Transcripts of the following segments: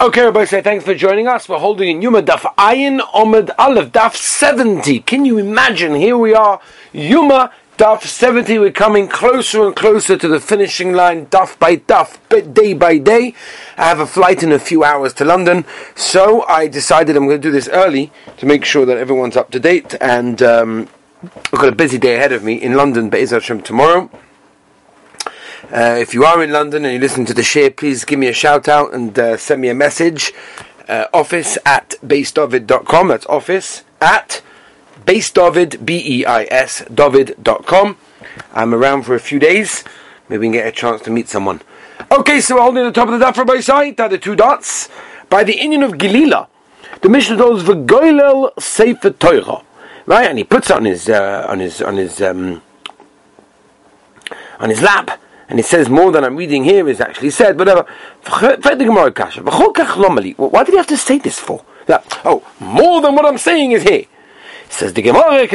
Okay, everybody say thanks for joining us. We're holding in Yuma Daf Ayin Omid Aleph Daf 70. Can you imagine? Here we are, Yuma Daf 70. We're coming closer and closer to the finishing line, Daf by Daf, day by day. I have a flight in a few hours to London, so I decided I'm going to do this early to make sure that everyone's up to date. And um, I've got a busy day ahead of me in London, Be'ez Hashem, tomorrow. Uh, if you are in London and you listen to the share, please give me a shout out and uh, send me a message. Uh, office at beisdavid.com. That's office at beisdavid, B-E-I-S, david.com. I'm around for a few days. Maybe we can get a chance to meet someone. Okay, so we're holding the top of the daf by side, the two dots. By the Indian of Gilila, the Mishnah tells V'goylel Sefer Torah. Right, and he puts it on his, uh, on his, on his, um, on his lap and it says more than I'm reading here is actually said, uh, whatever. Why did he have to say this for? That, oh, more than what I'm saying is here. It says the Gemara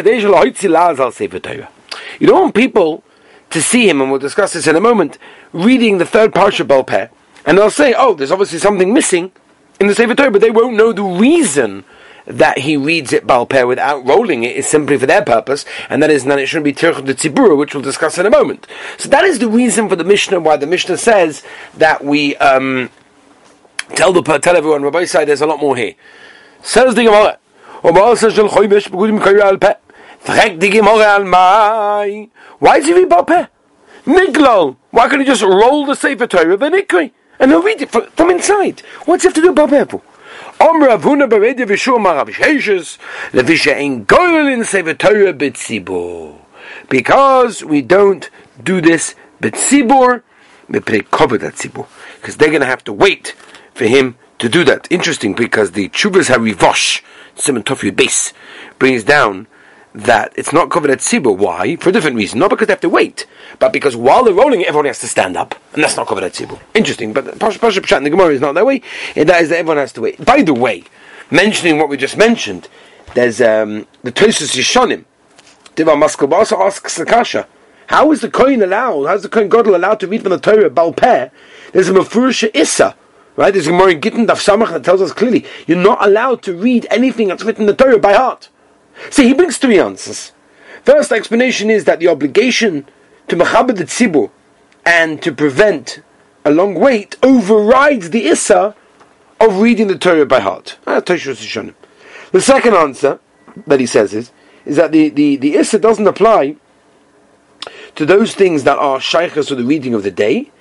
You don't want people to see him, and we'll discuss this in a moment, reading the third parsha Balpeh, and they'll say, oh, there's obviously something missing in the Sefer Torah, but they won't know the reason that he reads it balpeh without rolling it is simply for their purpose, and that is that it shouldn't be tirchut de which we'll discuss in a moment. So that is the reason for the Mishnah why the Mishnah says that we um, tell the tell everyone Rabbi side there's a lot more here. Says the Gemara. Why is he read balpeh? Niglol. Why can't he just roll the Sefer Torah Nikri and he'll read it from inside? What's he have to do balpeh for? Omer Avuna. Because we don't do this Betzibur, Mepre Koved Tzibur. Because they're going to have to wait for him to do that. Interesting, because the Chuvas HaRivosh, Simon Tofi base, brings down that it's not covered at Tzibur. Why? For a different reason. Not because they have to wait, but because while they're rolling everyone has to stand up. And that's not covered at Tzibur. Interesting, but Pasha Pshat in the Gemara is not that way. And that is that everyone has to wait. By the way, mentioning what we just mentioned, there's um, the Tosus Yishonim. Diva also asks the Kasha. How is the Kohen allowed, how is the Kohen Godel allowed to read from the Torah, Balpeh? There's a Mefurusha Issa. Right? There's a Gemara in Gittin Daf Samach that tells us clearly, you're not allowed to read anything that's written in the Torah by heart. See, he brings three answers. First explanation is that the obligation to Machabed the Tzibur and to prevent a long wait overrides the Issa of reading the Torah by heart. Ah, the second answer that he says is, is that the, the, the Issa doesn't apply to those things that are shaykhs or the reading of the day,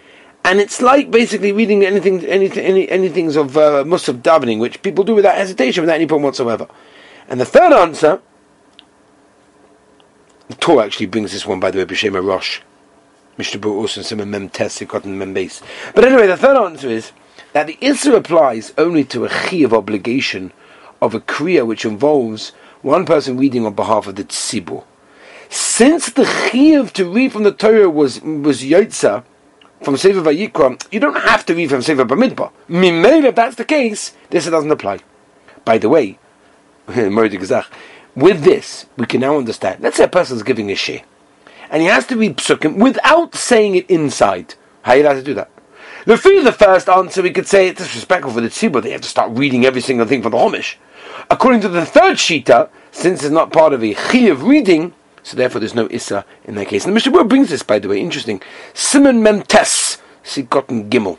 and it's like basically reading anything, anything, any, anything of uh, Musaf davening, which people do without hesitation, without any problem whatsoever. And the third answer, the Torah actually brings this one, by the way, B'Shem Rosh. Berurah and Simon Mem Tes Cotton Mem Base. But anyway, the third answer is that the Isra applies only to a chi of obligation of a kriya which involves one person reading on behalf of the tzibur. Since the chiyuv to read from the Torah was was yotza from Sefer Vayikra, you don't have to read from Sefer Bamidbar. Mimele, if that's the case, this doesn't apply. By the way, with this, we can now understand. Let's say a person is giving a share, and he has to be psukim without saying it inside. How are you allowed to do that? The fee the first answer, we could say it's disrespectful for the tzibur. They have to start reading every single thing from the homish. According to the third shita, since it's not part of a of reading, so therefore there's no issa in that case. And the Mishnah brings this, by the way, interesting. Simon Memtes, Sigotten Gimel.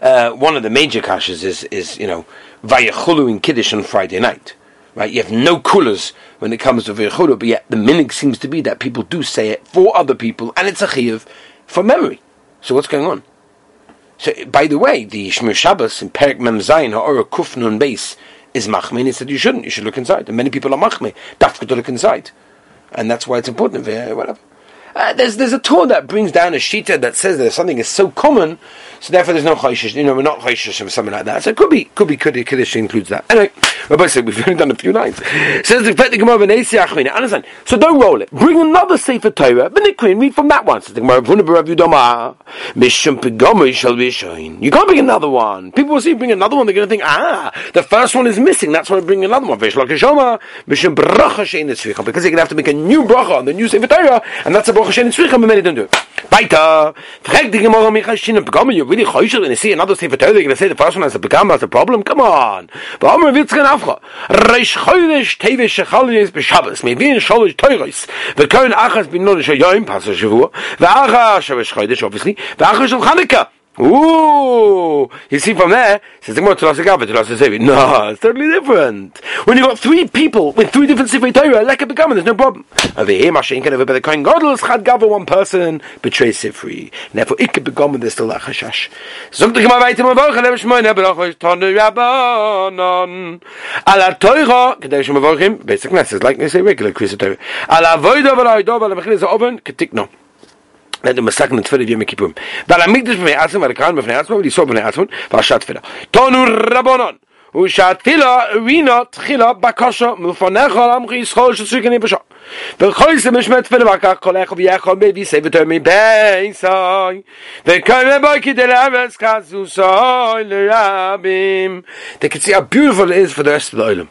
Uh, one of the major kashas is, is you know, Vayachulu in Kiddush on Friday night. Right? You have no coolers when it comes to Vayachulu, but yet the minig seems to be that people do say it for other people, and it's a chiyuv for memory. So what's going on? So, by the way, the Shmir Shabbos in Perik Mem Zayin Ha'ora Kufnun base is machme, and he said you shouldn't. You should look inside. And many people are machme. Dafka to look inside, and that's why it's important. Whatever. Uh, there's there's a Torah that brings down a shita that says that something is so common, so therefore there's no chayshish. You know, we're not chayshish or something like that. So it could be could be could Kaddish includes that. Anyway, Rabbi said, we've only done a few lines. Says the Gemara Benesi Achmina. Understand? So don't roll it. Bring another Sefer Torah. Benikrin, read from that one. Says the Gemara Vuna Barav Yudama. Mishum Pegama shall be shown. You can't bring another one. People will see you bring another one. They're going to think, ah, the first one is missing. That's why I bring another one. Vish Lakashoma. Mishum Bracha Shein Tzvicha. Because you're going to have to make a new bracha on the new Sefer Torah. And that's a Bracha Shein Tzvicha. But many don't do it. Weiter. Frag the Gemara Michal Shin Pegama. You're really choisher when you see another Sefer Torah. You're going to say the first one has a Pegama, has a problem. Come on. But Omer Witzkan Afcha. Reish Chodesh Tevish Shechalies B'Shabbos. Mevin Sholosh Teures. V'koin Achas Bin Nodesh Yoyim Pasha Shavua. V'Acha Shavesh Chodesh, obviously. V'Acha Shel Chanukah. Ooh, you see from there, says the Gemara Sevi. No, it's totally different. When you've got three people with three different Sifrei Torah, like a begaman, there's no problem. Over here, Mashin can over by the Kohen Gadol is Chad Gava, one person betrays Sifrei. And therefore, it could begaman, there's still a Chashash. Something come weiter mal wochen, lebe shmoine, berach euch tonu Rabbanon. Ala Teura, kedei shmo wochen, basic message, like they say regular Kriyas Torah. Ala Voida, v'la Oido, v'la Mechil, Oben, ketikno that the Masak and of Yom Kippurim. That Amikdash b'nei Atzim, Arkan b'nei Atzim, V'li Sob b'nei Atzim, V'ashat Tefillah. Tonu Rabbonon, U'shatila Rina Tchila Bakasha Mufanecha Lamchi Yisrael Shesukin Yipasha. V'chol Yisem Mishmet Tefillah Vakach Kolech V'yachol Mevi Sevetor Mibei Sai V'kol Meboi Kidel Aretz Kazusoi L'Rabim They can see how beautiful it is for the rest of the Olam.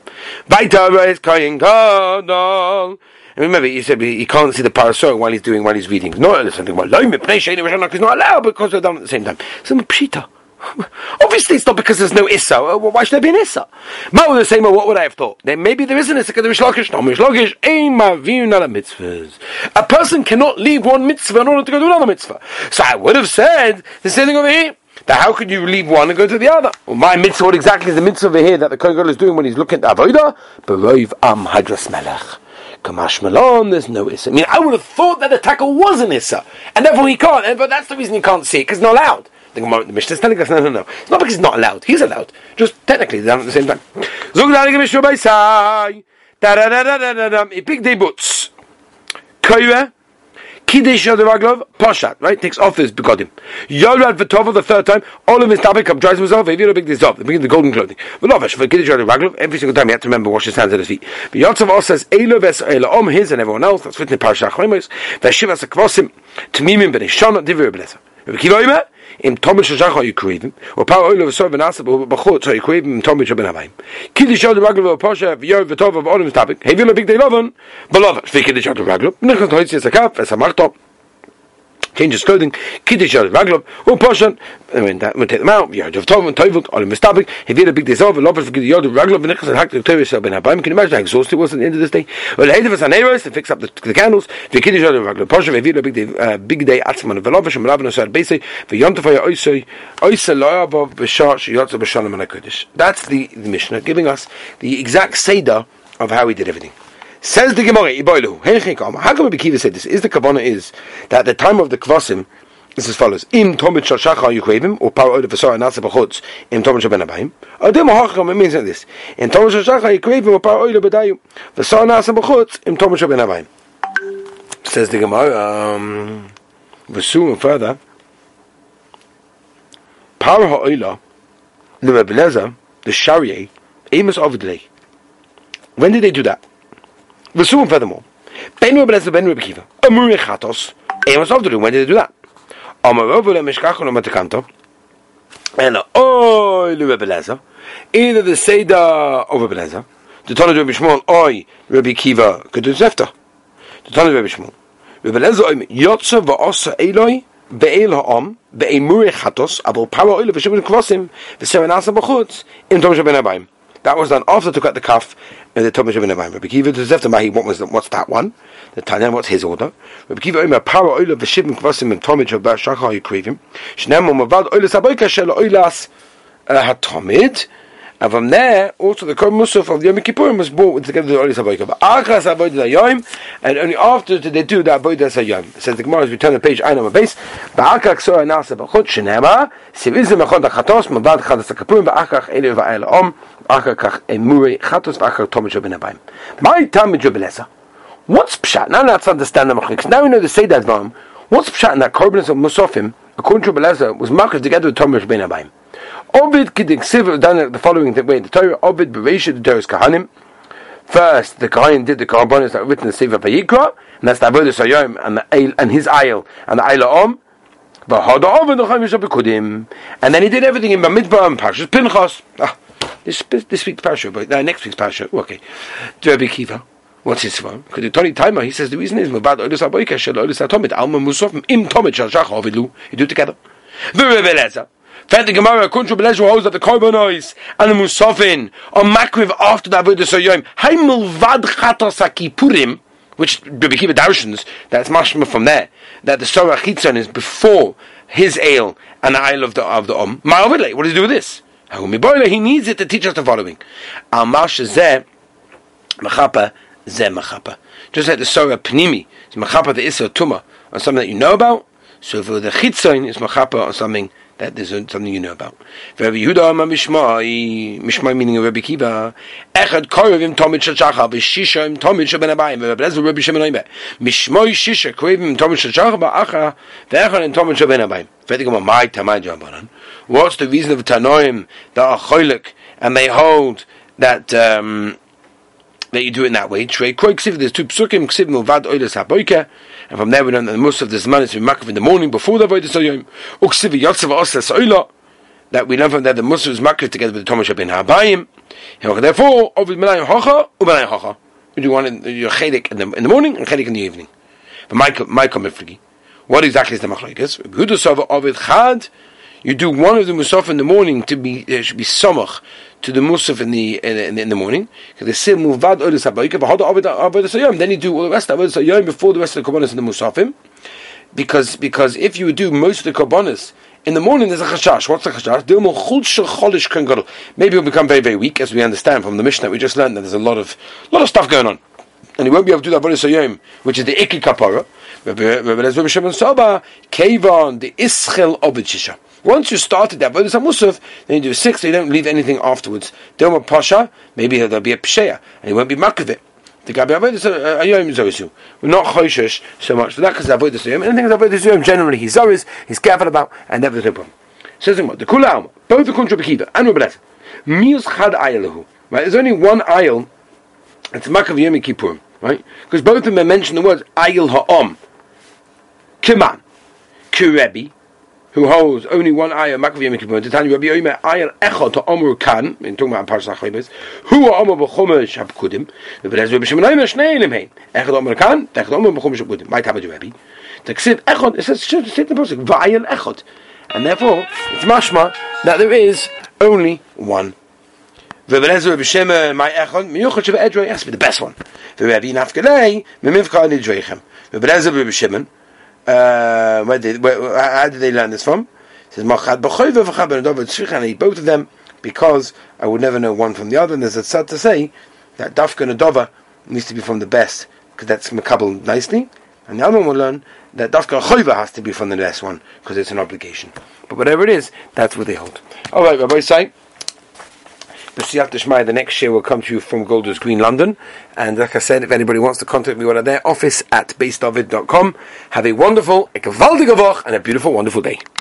V'ayta Reis Koyin Gadol and remember, he said he can't see the parasol while he's doing while he's reading. No, something about loim is not allowed because they're done at the same time. So pshita. Obviously, it's not because there's no issa. Uh, why should there be an issa? Ma would say, what would I have thought? Then maybe there is an issa because there is shlokish. No, a mitzvahs. A person cannot leave one mitzvah in order to go to another mitzvah. So I would have said the same thing over here. That how could you leave one and go to the other? Well, my mitzvah, what exactly is the mitzvah over here that the Kohen is doing when he's looking at avodah? Beroiv am hadras melech. Kamash Malon, there's no Issa. I mean, I would have thought that the tackle was an Issa, and therefore he can't, but that's the reason he can't see it, because it's not allowed. The, Gemara, the Mishnah is telling us, no, no, no. It's not because he's not allowed. He's allowed. Just technically, they're at the same time. Da da da da da da da. A big day boots. Koyre, Kiddush the Raglov, Poshat, right? Takes off his begodim. Yorad V'tova the third time, all of his tabik up, dries himself, if you big off, they bring the golden clothing. V'lovesh, for Kiddush the Raglov, every single time you have to remember wash his hands and his feet. V'yotzav also says, Elo ves Elo om, his and everyone else, that's written in Parashah Choimos, V'shiv as a kvosim, Tmimim ben Ishana, Divir Beleza. Omer, im tomish shach you krivim or par oil of so benasa bachot so you krivim im tomish ben avaim kid shod the raglo of pasha v'yor v'tov of olim topic have you a big day lovon belov the shod raglo. Nichot hoyts es a es a marto changes clothing, kiddush al raglov, or poshan, and when that would take them out, yard of tov and tovut, all in mistabik, he did a big days over, love for the yard of raglov, and nechas and hakta tevis ben habayim, can you imagine how exhausted it was at the end of this day? Well, hey, was aneros, to fix up the, the candles, the kiddush al raglov, poshan, he did a big day, uh, big day atzman, and rabbin osar base, the yontafaya oisa loyabov, b'shar, shiyotza b'shalom and That's the, the Mishnah, giving us the exact seder of how he did everything. Says the Gemara, Iboilu, how come Rabbi Kiva said this? Is the Kavanah is that at the time of the Kvasim, is as follows: Im tomit shal shacha yuchevim or power of v'sar nasa b'chutz im tomit shal ben abayim. Adem hacham it means like this: Im tomit shal shacha yuchevim or power oil b'dayu v'sar nasa b'chutz im tomit shal ben abayim. Says the Gemara, um, and further, power ha'oila the Rebbe the Sharia, Amos of day. When did they do that? V'suim furthermore. Ben Lezer, Ben Rebbe Kiva. Amuri Chatos. Amos of the day. When did they do that? Amarovu le Mishkachon Matakanto. And Oy le Rebbe Lezer. Either the Seder of Rebbe Lezer, the Tana Rebbe Shmuel, Oy Rebbe Kiva, could do Zefta. The Tana Rebbe Shmuel. Rebbe Lezer, Oy Yotza v'osa Eloi, be'el ha'om, be'emuri chatos, abel para oile v'shibun kvosim, v'seren asa b'chutz, im tom shabin abayim. That was done after took out the kaf and the Tomish Rabbi Nevaim. Rabbi Kiva does after Mahi. What was the, what's that one? The Tanya. What's his order? Rabbi Kiva Omer Para Oila V'Shivim Kvasim and Tomish Rabbi Shachar Yikrivim. Shnei Mavad Oila Saboika Shel Oilas uh, Hatomid. And from there, also the Kol Musaf of the Yom Kippurim was brought together with the Olis HaBoika. But Achas HaBoida Yom, and only after did they do that Boida Yom. It says the Gemara as we turn the page, I know my base. Ba'akach Ksora Nasa B'chut Shenema, Siv Izim Echon Achatos, Mabad Chadas HaKappurim, Ba'akach Ele Va'el Om, My. What's Pshat? Now let's understand the Machliks. Now we know the Seidat Vam. What's Pshat in that Korbanos of Musafim, according to Belezer, was marked together with Tomer Ben Abayim. Ovid Kidiksiv done the following way the Torah. Ovid Bereisha the Torah's Kahanim. First, the Kohen did the Korbanos that written in the Sefer Vayikra, and that's the Avodah Sayom and the and his Ayil and the Ayil Om. And then he did everything in Bamidbar and Parshas Pinchas. Ah, this this week's Parsha, but uh, next week's Parsha. Okay, Rabbi Kiva. What's his form? Because the Tony Timer, he says the reason is Mabad Olis Aboika Shel Olis Atomit Alma Musofim Im Tomit Shal Shach. You do it together. The Rebbe Fed the Gemara, Kuntra Belezu holds that the Korbanos and the Musafin are makriv after the Avodah Soyim. Hay milvad chatos akipurim, which Rabbi Kiva Darshans, that's mashma from there, that the Sorah Chitzon is before his ale and the ale of the of the Om. Ma'avidle, what does he do with this? He needs it to teach us the following. Zeh, Machapa. Just like the Sorah Pnimi is Machapa the Issa Tuma on something that you know about, so for the Chitzon is Machapa on something that is something you know about. Rabbi Yehuda Amar Mishmai, Mishmai meaning Rabbi Kiva, Echad Korevim Tomid Shachacha, Tomid Shaben Abayim, Rabbi Lezer Rabbi Mishmai Shisha Korevim Tomid Shachacha, Ba'acha, V'Echad Im Tomid Shaben Abayim. What's the reason of Tanoim that are cholik, and they hold that, um, that you do it in that way. There's two psukim, Ksiv HaBoike, and from there we learn that most of this man is Makav in the morning before the Avodah Soyim. Uksiv Osas Oila, that we learn from there the Muslim is Makav together with the Tomash Ben Habayim. Therefore, Ovid Menayim Hocha, Hocha. You do one in your chedik in the, in the morning and chedik in the evening. But Michael, Michael Mifrigi. What exactly is the machlekes? Huda Ovid Chad, you do one of the musaf in the morning to be there should be samach to the musaf in the in, in the morning then you do all the rest of avodah sayom before the rest of the korbanos in the musafim because because if you would do most of the korbanos in the morning there's a chashash. What's the chashash? Maybe it'll become very very weak as we understand from the mission that we just learned that there's a lot of lot of stuff going on and he won't be able to do that avodah sayom which is the ikki kapara. Rabbi Shimon Saba, Kevon, the Ischel Obichisha. Once you started that Avodah Musaf, then you do six, so you don't leave anything afterwards. Dilma Pasha, maybe there'll be a Pshea, and he won't be Makavit. The Gabi Avodah Ayom uh, uh, Zoisu. We're not Choshesh so much for that because Avodah Zayom. Anything Avodah Zayom, generally he's Zoris, he's careful about, and never no problem. Says the Kula both the Kuntra Bekiva and Rabbelet, Mius Chad Ayalahu. Right, there's only one ayil, it's Makav Yom Kippurim, right? Because both of them mention the words Ayil Ha'om. Kiman, Kurebi, who holds only one ayah makaviyim kippur. To tell Rabbi Yomer ayah echot to Omer kan in talking about Parsha Chaybes. Who are Omer b'chomer shabkudim? The Rabbi Rabbi Shimon Yomer shnei elim hein. Echot Omer kan, echot Omer b'chomer shabkudim. My tabad Rabbi. The ksiv echot it says should say the pasuk va'ayel echot, and therefore it's mashma that there is only one. Rabbi Lezer Rabbi Shimon my echot miyuchot has be the best one. the Rabbi Nafkalei mimivka nidreichem. Rabbi Lezer Rabbi Shimon uh, where did, where, how did they learn this from? It says, Machad and both of them because I would never know one from the other. And there's a tzad to say that Dafka and Adova needs to be from the best because that's makabel nicely. And the other one will learn that Dafka Choiva has to be from the best one because it's an obligation. But whatever it is, that's what they hold. All right, Rabbi Deshmai, the next share will come to you from Golders Green, London. And like I said, if anybody wants to contact me while I'm there, office at beisdavid.com. Have a wonderful, a gewaltige Woche, and a beautiful, wonderful day.